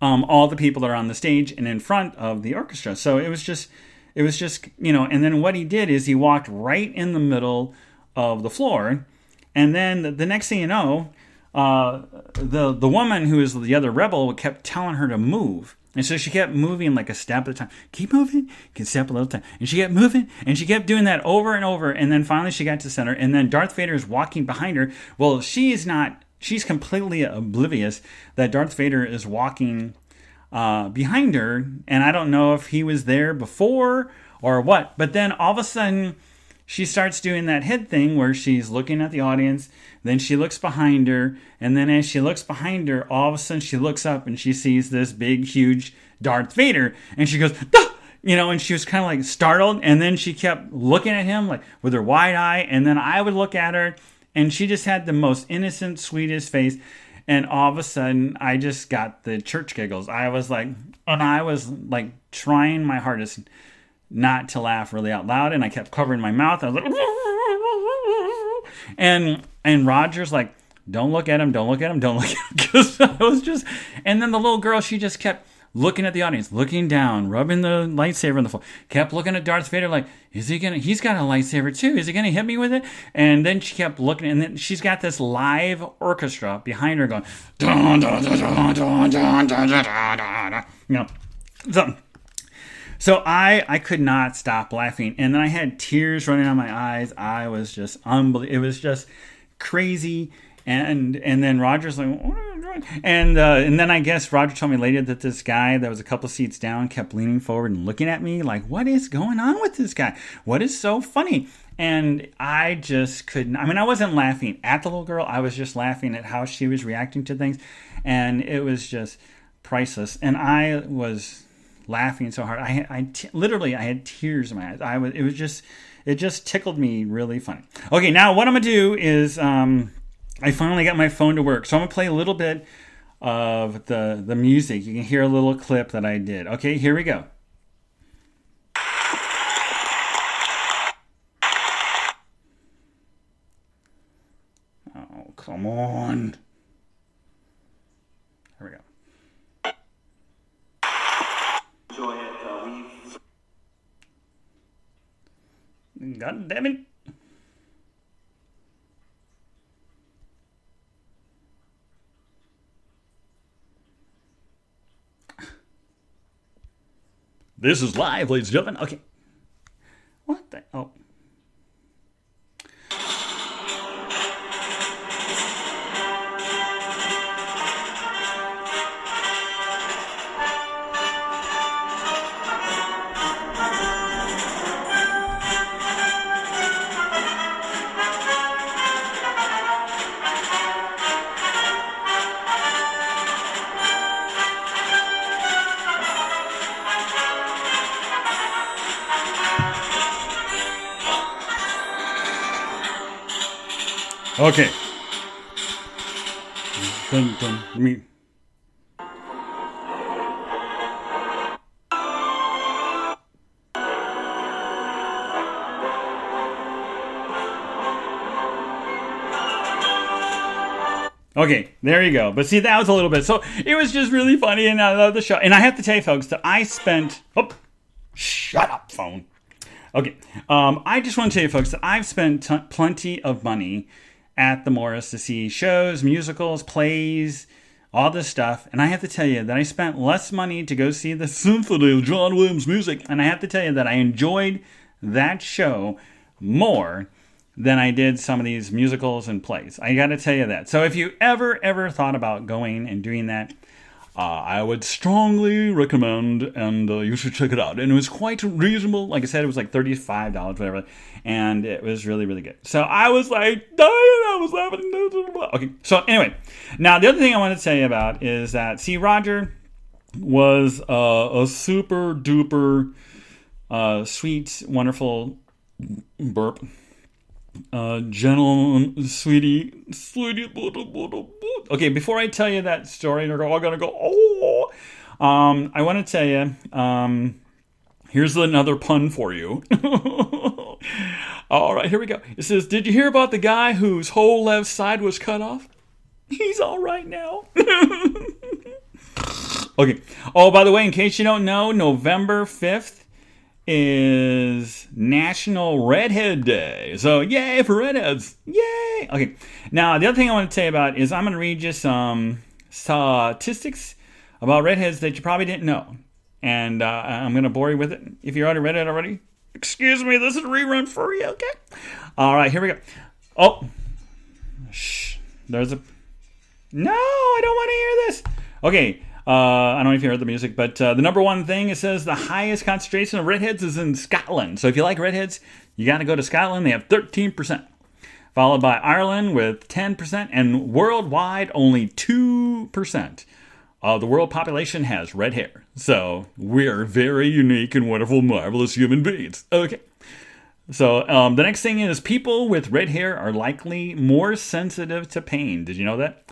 um, all the people that are on the stage and in front of the orchestra. So it was just, it was just, you know, and then what he did is he walked right in the middle of the floor. And then the, the next thing you know, uh, the the woman who is the other rebel kept telling her to move. And so she kept moving like a step at a time. Keep moving, can step a little time. And she kept moving, and she kept doing that over and over. And then finally she got to the center, and then Darth Vader is walking behind her. Well, she is not, she's completely oblivious that Darth Vader is walking uh, behind her. And I don't know if he was there before or what. But then all of a sudden, she starts doing that head thing where she's looking at the audience, then she looks behind her, and then as she looks behind her, all of a sudden she looks up and she sees this big, huge Darth Vader, and she goes, ah! you know, and she was kind of like startled, and then she kept looking at him like with her wide eye, and then I would look at her, And she just had the most innocent, sweetest face. And all of a sudden, I just got the church giggles. I was like, and I was like trying my hardest not to laugh really out loud. And I kept covering my mouth. I was like, and and Roger's like, don't look at him, don't look at him, don't look at him. Because I was just, and then the little girl, she just kept looking at the audience, looking down, rubbing the lightsaber on the floor, kept looking at Darth Vader like, is he gonna, he's got a lightsaber too, is he gonna hit me with it? And then she kept looking, and then she's got this live orchestra behind her going, dun, dun, dun, dun, dun, dun, dun, dun, dun, you know, so, so I I could not stop laughing, and then I had tears running down my eyes. I was just unbelievable. It was just crazy. And and then Roger's like? And uh, and then I guess Roger told me later that this guy that was a couple seats down kept leaning forward and looking at me like, what is going on with this guy? What is so funny? And I just couldn't. I mean, I wasn't laughing at the little girl. I was just laughing at how she was reacting to things, and it was just priceless. And I was laughing so hard. I, I t- literally, I had tears in my eyes. I was. It was just, it just tickled me really funny. Okay, now what I'm gonna do is. Um, I finally got my phone to work. So I'm gonna play a little bit of the the music. You can hear a little clip that I did. Okay, here we go. Oh, come on. Here we go. Enjoy it. Uh, we've God damn it. This is live, ladies and gentlemen. Okay. What the? Oh. Okay. Dun, dun, me. Okay, there you go. But see, that was a little bit. So it was just really funny, and I love the show. And I have to tell you, folks, that I spent. Oh, shut up, phone. Okay, um, I just want to tell you, folks, that I've spent t- plenty of money at the Morris to see shows, musicals, plays, all this stuff. And I have to tell you that I spent less money to go see the Symphony of John Williams music. And I have to tell you that I enjoyed that show more than I did some of these musicals and plays. I got to tell you that. So if you ever, ever thought about going and doing that, uh, I would strongly recommend, and uh, you should check it out. And it was quite reasonable. Like I said, it was like thirty-five dollars, whatever, and it was really, really good. So I was like dying. I was laughing. Okay. So anyway, now the other thing I want to tell you about is that see, Roger was uh, a super duper uh, sweet, wonderful burp uh, gentle, sweetie, sweetie. Okay, before I tell you that story, you're all gonna go, oh. Um, I want to tell you. Um, here's another pun for you. all right, here we go. It says, "Did you hear about the guy whose whole left side was cut off? He's all right now." okay. Oh, by the way, in case you don't know, November fifth is National Redhead Day. So, yay for redheads! Yay! Okay, now the other thing I want to tell you about is I'm going to read you some statistics about redheads that you probably didn't know. And uh, I'm going to bore you with it. If you're already read it already, excuse me, this is a rerun for you, okay? All right, here we go. Oh, shh, there's a. No, I don't want to hear this. Okay, uh, I don't know if you heard the music, but uh, the number one thing it says the highest concentration of redheads is in Scotland. So if you like redheads, you got to go to Scotland. They have 13%, followed by Ireland with 10%, and worldwide only 2% of the world population has red hair. So we're very unique and wonderful, marvelous human beings. Okay. So um, the next thing is people with red hair are likely more sensitive to pain. Did you know that?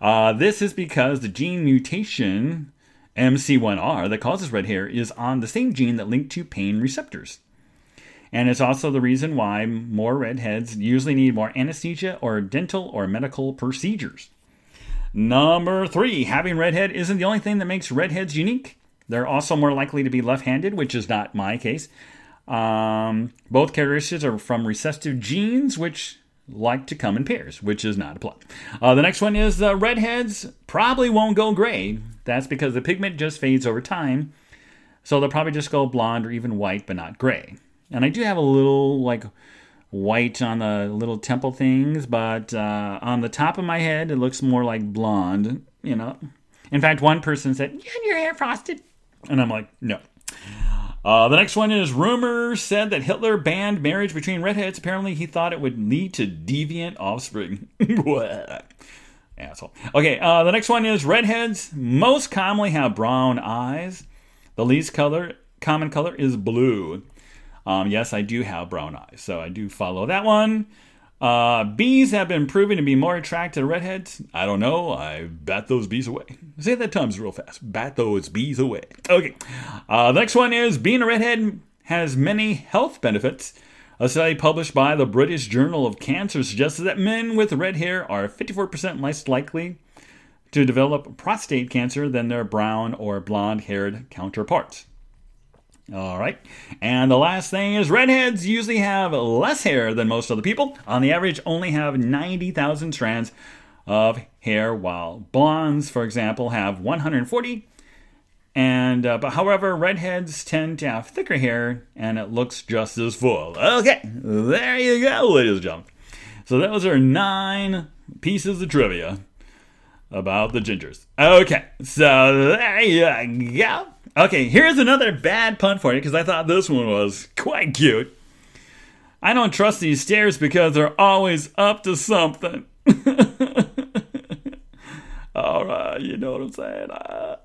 Uh, this is because the gene mutation MC1R that causes red hair is on the same gene that link to pain receptors. And it's also the reason why more redheads usually need more anesthesia or dental or medical procedures. Number three, having redhead isn't the only thing that makes redheads unique. They're also more likely to be left handed, which is not my case. Um, both characteristics are from recessive genes, which like to come in pairs, which is not a plot. Uh, the next one is uh, redheads probably won't go gray. That's because the pigment just fades over time. So they'll probably just go blonde or even white, but not gray. And I do have a little like white on the little temple things, but uh, on the top of my head, it looks more like blonde, you know. In fact, one person said, You had your hair frosted. And I'm like, No. Uh, the next one is rumors said that Hitler banned marriage between redheads. Apparently, he thought it would lead to deviant offspring. What? Asshole. Okay, uh, the next one is redheads most commonly have brown eyes. The least color common color is blue. Um, yes, I do have brown eyes, so I do follow that one. Uh, bees have been proven to be more attracted to redheads. I don't know. I bat those bees away. Say that times real fast. Bat those bees away. Okay. Uh, the next one is being a redhead has many health benefits. A study published by the British Journal of Cancer suggests that men with red hair are 54% less likely to develop prostate cancer than their brown or blonde haired counterparts. All right. And the last thing is redheads usually have less hair than most other people. On the average, only have 90,000 strands of hair, while blondes, for example, have 140. And uh, but however, redheads tend to have thicker hair, and it looks just as full. Okay, there you go, ladies and gentlemen. So those are nine pieces of trivia about the gingers. Okay, so there you go. Okay, here's another bad pun for you because I thought this one was quite cute. I don't trust these stairs because they're always up to something. All right, you know what I'm saying.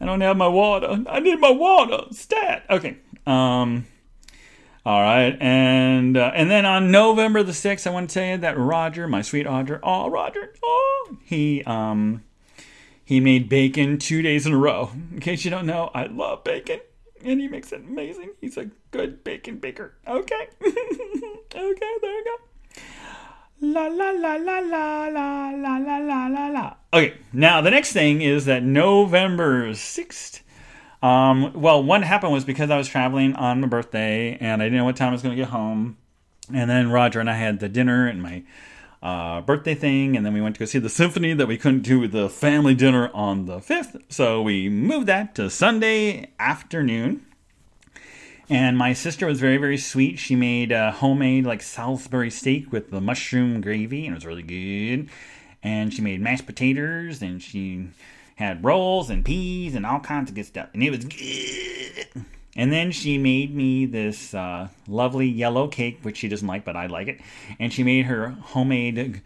I don't have my water. I need my water. Stat. Okay. Um. All right, and uh, and then on November the sixth, I want to tell you that Roger, my sweet Roger, oh Roger, oh he um he made bacon two days in a row. In case you don't know, I love bacon, and he makes it amazing. He's a good bacon baker. Okay, okay, there you go. La la la la la la la la la la la. Okay, now the next thing is that November sixth. Um, well, what happened was because I was traveling on my birthday and I didn't know what time I was going to get home, and then Roger and I had the dinner and my uh, birthday thing, and then we went to go see the symphony that we couldn't do with the family dinner on the 5th. So we moved that to Sunday afternoon. And my sister was very, very sweet. She made a homemade, like, Salisbury steak with the mushroom gravy, and it was really good. And she made mashed potatoes, and she had rolls and peas and all kinds of good stuff. And it was good. And then she made me this uh, lovely yellow cake, which she doesn't like, but I like it. And she made her homemade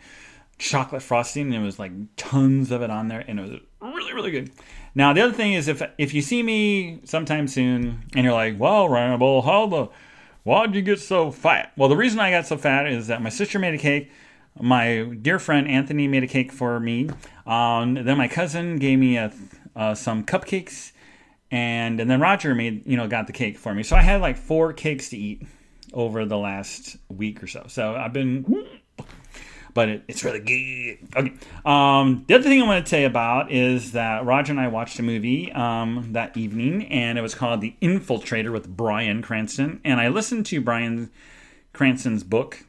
chocolate frosting, and it was like tons of it on there, and it was really, really good. Now, the other thing is, if if you see me sometime soon, and you're like, "Well, Ramble, how the why'd you get so fat?" Well, the reason I got so fat is that my sister made a cake. My dear friend Anthony made a cake for me. Um, then my cousin gave me a, uh, some cupcakes and and then Roger made you know got the cake for me. So I had like four cakes to eat over the last week or so. So I've been, but it, it's really good. Okay. Um, the other thing I want to tell you about is that Roger and I watched a movie um, that evening, and it was called The Infiltrator with Bryan Cranston. And I listened to Bryan Cranston's book.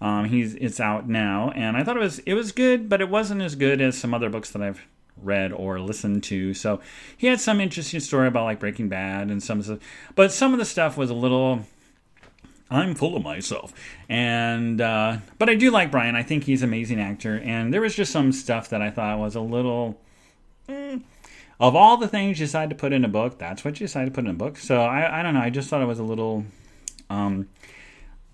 Um, he's it's out now, and I thought it was it was good, but it wasn't as good as some other books that I've read or listened to. So he had some interesting story about like Breaking Bad and some stuff, but some of the stuff was a little. I'm full of myself, and uh, but I do like Bryan. I think he's an amazing actor, and there was just some stuff that I thought was a little. Mm, of all the things you decide to put in a book, that's what you decide to put in a book. So I, I don't know. I just thought it was a little. Um,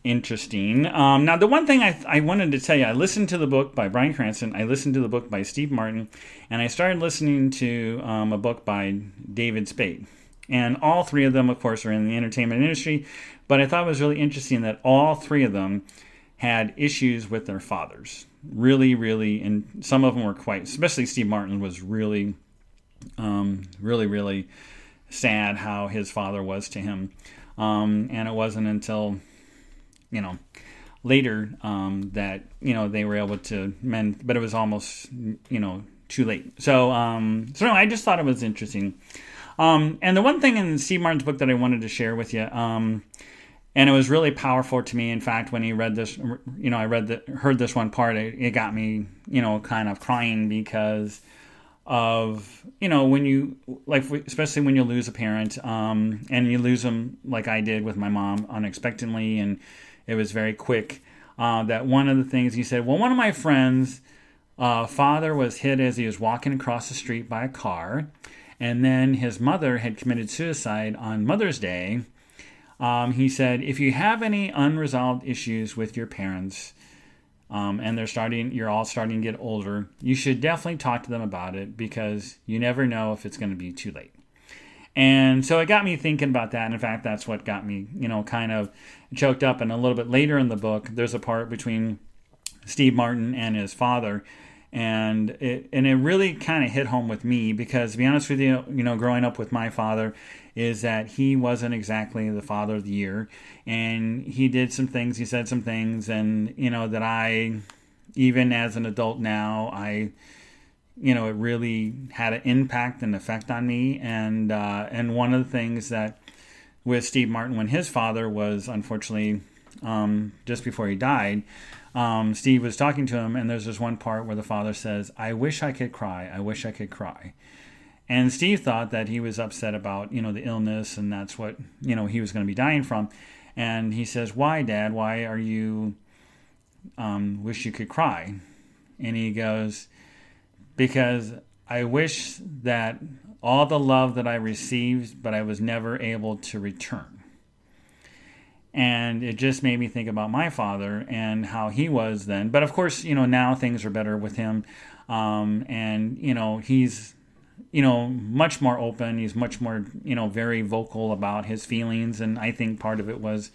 interesting. Um, now, the one thing I, I wanted to tell you, I listened to the book by Bryan Cranston, I listened to the book by Steve Martin, and I started listening to um, a book by David Spade. And all three of them, of course, are in the entertainment industry. But I thought it was really interesting that all three of them had issues with their fathers. Really, really, and some of them were quite, especially Steve Martin was really, um, really, really sad how his father was to him. Um, and it wasn't until, you know, later um, that you know they were able to mend, but it was almost you know too late. So um, so I just thought it was interesting. Um, and the one thing in Steve Martin's book that I wanted to share with you, um, and it was really powerful to me. In fact, when he read this, you know, I read the heard this one part, it, it got me, you know, kind of crying because of you know when you like especially when you lose a parent um, and you lose them like I did with my mom unexpectedly and it was very quick. Uh, that one of the things he said, well, one of my friends' uh, father was hit as he was walking across the street by a car, and then his mother had committed suicide on Mother's Day. Um, he said, if you have any unresolved issues with your parents, um, and they're starting, you're all starting to get older, you should definitely talk to them about it because you never know if it's going to be too late. And so it got me thinking about that. And in fact, that's what got me, you know, kind of choked up. And a little bit later in the book, there's a part between Steve Martin and his father. And it and it really kind of hit home with me because to be honest with you, you know, growing up with my father, is that he wasn't exactly the father of the year, and he did some things, he said some things, and you know that I, even as an adult now, I you know, it really had an impact and effect on me. And uh, and one of the things that with Steve Martin, when his father was unfortunately um, just before he died, um, Steve was talking to him, and there's this one part where the father says, "I wish I could cry. I wish I could cry." And Steve thought that he was upset about you know the illness, and that's what you know he was going to be dying from. And he says, "Why, Dad? Why are you um, wish you could cry?" And he goes, because I wish that all the love that I received, but I was never able to return. And it just made me think about my father and how he was then. But of course, you know, now things are better with him. Um, and, you know, he's, you know, much more open. He's much more, you know, very vocal about his feelings. And I think part of it was,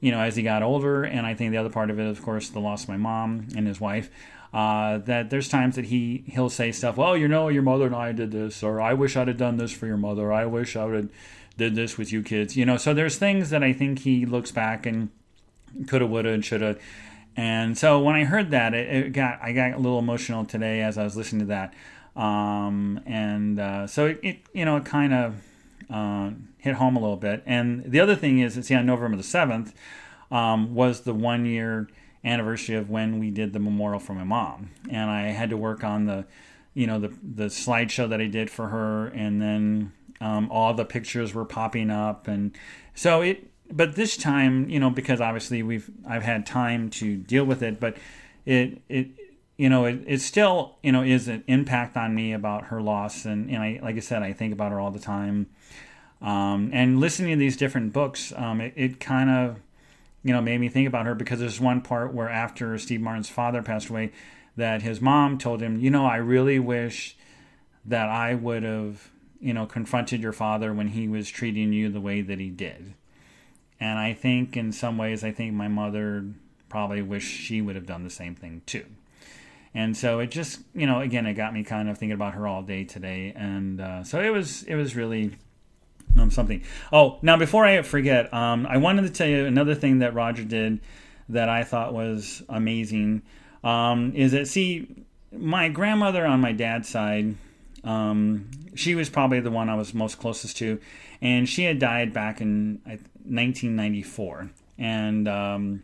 you know, as he got older. And I think the other part of it, of course, the loss of my mom and his wife. Uh, that there's times that he he'll say stuff. Well, you know, your mother and I did this, or I wish I'd have done this for your mother. I wish I would have did this with you kids. You know, so there's things that I think he looks back and coulda, woulda, and shoulda. And so when I heard that, it, it, got I got a little emotional today as I was listening to that. Um, and uh, so it, it, you know it kind of uh, hit home a little bit. And the other thing is, see, on November the seventh um, was the one year anniversary of when we did the memorial for my mom, and I had to work on the, you know, the the slideshow that I did for her, and then um, all the pictures were popping up, and so it. But this time, you know, because obviously we've I've had time to deal with it, but it it you know it, it still you know is an impact on me about her loss, and and I like I said I think about her all the time. Um, and listening to these different books, um, it, it kind of you know, made me think about her because there's one part where after Steve Martin's father passed away, that his mom told him, you know, I really wish that I would have, you know, confronted your father when he was treating you the way that he did. And I think in some ways, I think my mother probably wished she would have done the same thing too. And so it just, you know, again, it got me kind of thinking about her all day today. And uh, so it was, it was really um, something. Oh, now before I forget, um, I wanted to tell you another thing that Roger did that I thought was amazing. Um, is that see, my grandmother on my dad's side, um, she was probably the one I was most closest to, and she had died back in 1994. And um,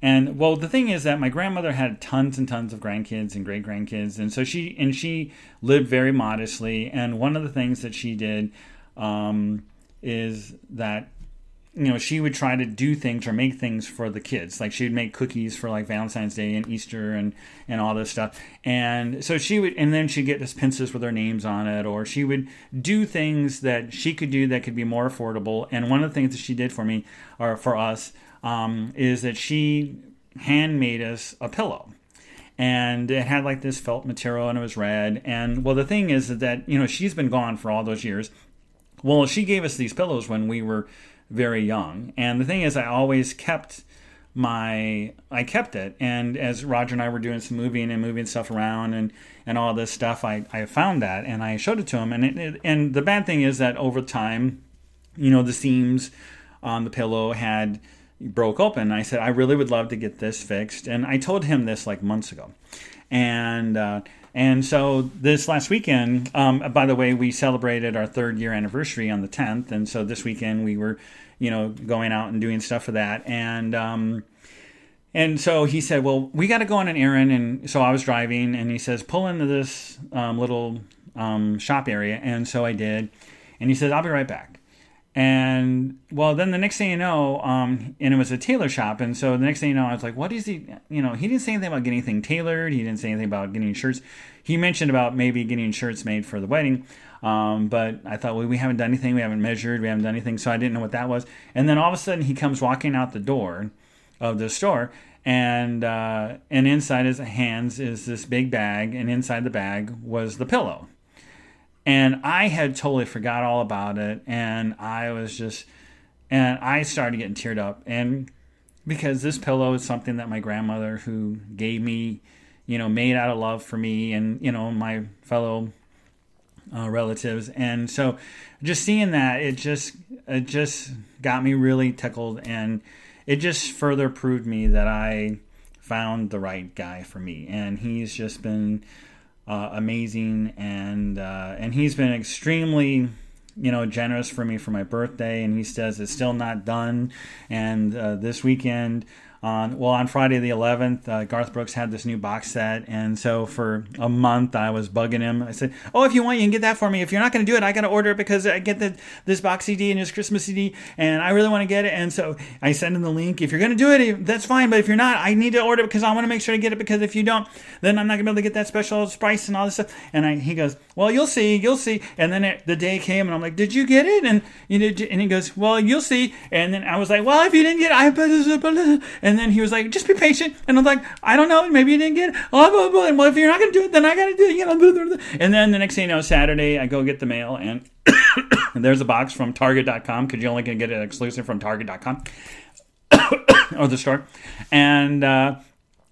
and well, the thing is that my grandmother had tons and tons of grandkids and great grandkids, and so she and she lived very modestly. And one of the things that she did um, is that you know she would try to do things or make things for the kids. Like she would make cookies for like valentine's day and easter and and all this stuff. And so she would and then she'd get this pincers with their names on it or she would do things that she could do that could be more affordable. And one of the things that she did for me or for us um, is that she handmade us a pillow. And it had like this felt material and it was red. And well the thing is that you know she's been gone for all those years Well, she gave us these pillows when we were very young, and the thing is, I always kept my I kept it, and as Roger and I were doing some moving and moving stuff around and and all this stuff, I I found that and I showed it to him, and it, it, and the bad thing is that over time, you know, the seams on the pillow had broke open. I said I really would love to get this fixed, and I told him this like months ago, and. Uh, and so this last weekend, um, by the way, we celebrated our third year anniversary on the 10th. And so this weekend we were, you know, going out and doing stuff for that. And, um, and so he said, well, we got to go on an errand. And so I was driving and he says, pull into this um, little um, shop area. And so I did. And he said, I'll be right back. And well, then the next thing you know, um, and it was a tailor shop, and so the next thing you know, I was like, "What is he?" You know, he didn't say anything about getting anything tailored. He didn't say anything about getting shirts. He mentioned about maybe getting shirts made for the wedding, um, but I thought, well, we haven't done anything. We haven't measured. We haven't done anything, so I didn't know what that was. And then all of a sudden, he comes walking out the door of the store, and uh, and inside his hands is this big bag, and inside the bag was the pillow and I had totally forgot all about it, and I was just, and I started getting teared up, and because this pillow is something that my grandmother, who gave me, you know, made out of love for me, and you know my fellow uh, relatives, and so just seeing that, it just, it just got me really tickled, and it just further proved me that I found the right guy for me, and he's just been uh, amazing, and uh, and he's been extremely you know generous for me for my birthday and he says it's still not done and uh, this weekend on well on Friday the 11th. Uh, Garth Brooks had this new box set, and so for a month I was bugging him. I said, "Oh, if you want, you can get that for me. If you're not going to do it, I got to order it because I get the this box CD and this Christmas CD, and I really want to get it." And so I send him the link. If you're going to do it, that's fine. But if you're not, I need to order it because I want to make sure to get it because if you don't, then I'm not going to be able to get that special price and all this stuff. And I, he goes, "Well, you'll see, you'll see." And then it, the day came, and I'm like, "Did you get it?" And you know, and he goes, "Well, you'll see." And then I was like, "Well, if you didn't get it, I," and then he was like, "Just be patient." And I'm like, "I don't know, maybe you didn't get it." Oh, blah, blah. And well, if you're not gonna do it, then I gotta do it. You know, and then the next thing you know, Saturday, I go get the mail, and there's a box from Target.com because you only can get it exclusive from Target.com or the store, and. uh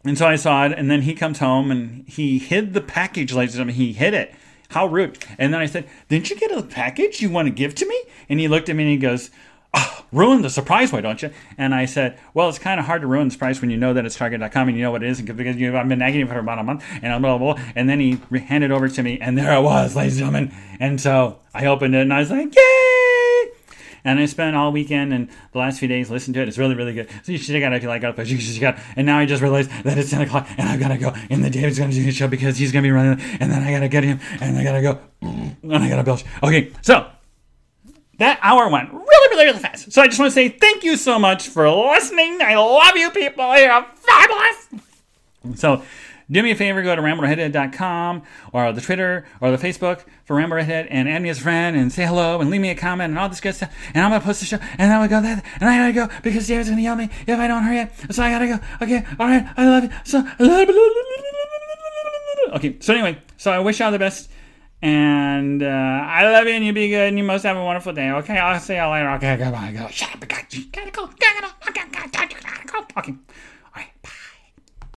and so I saw it, and then he comes home and he hid the package, ladies and gentlemen. He hid it. How rude. And then I said, Didn't you get a package you want to give to me? And he looked at me and he goes, oh, ruin the surprise, why don't you? And I said, well, it's kind of hard to ruin the surprise when you know that it's Target.com and you know what it is because you, I've been nagging for about a month and blah, blah, blah. And then he handed over to me and there it was, ladies and gentlemen. And so I opened it and I was like, yay! And I spent all weekend and the last few days listening to it. It's really, really good. So you should check it out if you like it. But You should check it out. And now I just realized that it's 10 o'clock and I've got to go. And the David's going to do his show because he's going to be running. And then I got to get him and I got to go. And I got to belch. Okay, so that hour went really, fast. So I just want to say thank you so much for listening. I love you people. You're fabulous. So do me a favor, go to rambleredhead.com or the Twitter or the Facebook for Ramble Redhead and add me as a friend and say hello and leave me a comment and all this good stuff. And I'm going to post the show and then we go that and I gotta go because David's going to yell at me if I don't hurry up. So I gotta go. Okay, all right, I love you. So, okay, so anyway, so I wish you all the best. And uh, I love you, and you be good, and you must have a wonderful day. Okay, I'll see you later. Okay, goodbye. Go. Shut up. Gotta go. Gotta go. Okay.